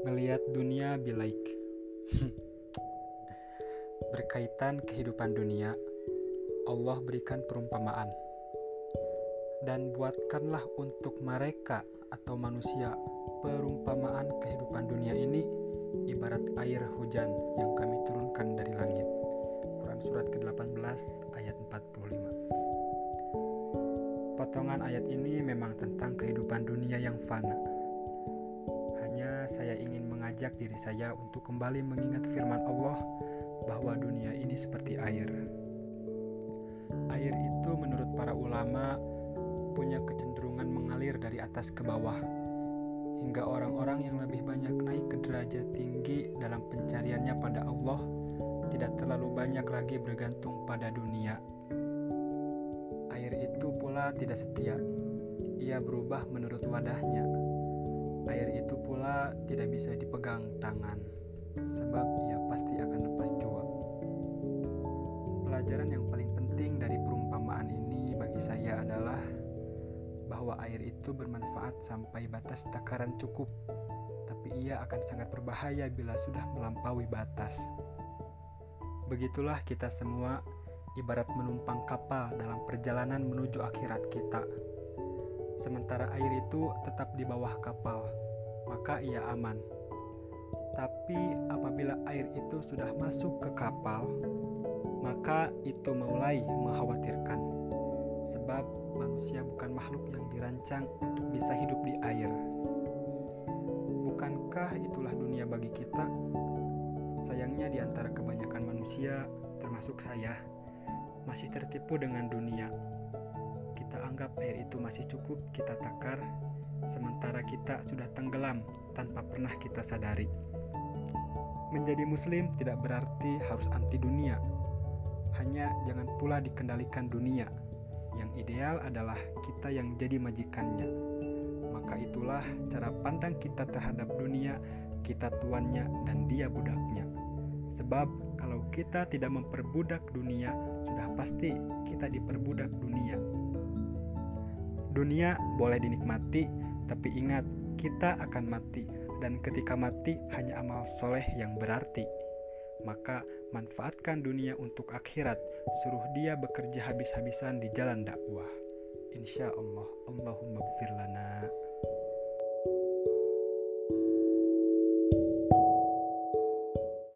dunia bilaik. Berkaitan kehidupan dunia, Allah berikan perumpamaan. Dan buatkanlah untuk mereka atau manusia perumpamaan kehidupan dunia ini ibarat air hujan yang kami turunkan dari langit. Quran surat ke-18 ayat 45. Potongan ayat ini memang tentang kehidupan dunia yang fana saya ingin mengajak diri saya untuk kembali mengingat firman Allah bahwa dunia ini seperti air. Air itu menurut para ulama punya kecenderungan mengalir dari atas ke bawah hingga orang-orang yang lebih banyak naik ke derajat tinggi dalam pencariannya pada Allah tidak terlalu banyak lagi bergantung pada dunia. Air itu pula tidak setia. Ia berubah menurut wadahnya bisa dipegang tangan, sebab ia pasti akan lepas jua. Pelajaran yang paling penting dari perumpamaan ini bagi saya adalah bahwa air itu bermanfaat sampai batas takaran cukup, tapi ia akan sangat berbahaya bila sudah melampaui batas. Begitulah kita semua ibarat menumpang kapal dalam perjalanan menuju akhirat kita sementara air itu tetap di bawah kapal, maka ia aman. Tapi apabila air itu sudah masuk ke kapal, maka itu mulai mengkhawatirkan, sebab manusia bukan makhluk yang dirancang untuk bisa hidup di air. Bukankah itulah dunia bagi kita? Sayangnya, di antara kebanyakan manusia, termasuk saya, masih tertipu dengan dunia kita anggap air itu masih cukup kita takar, sementara kita sudah tenggelam tanpa pernah kita sadari. Menjadi Muslim tidak berarti harus anti dunia, hanya jangan pula dikendalikan dunia. Yang ideal adalah kita yang jadi majikannya. Maka itulah cara pandang kita terhadap dunia, kita tuannya dan dia budaknya. Sebab kalau kita tidak memperbudak dunia, sudah pasti kita diperbudak dunia. Dunia boleh dinikmati, tapi ingat, kita akan mati, dan ketika mati hanya amal soleh yang berarti. Maka manfaatkan dunia untuk akhirat, suruh dia bekerja habis-habisan di jalan dakwah. Insya Allah, Allahumma gfir lana.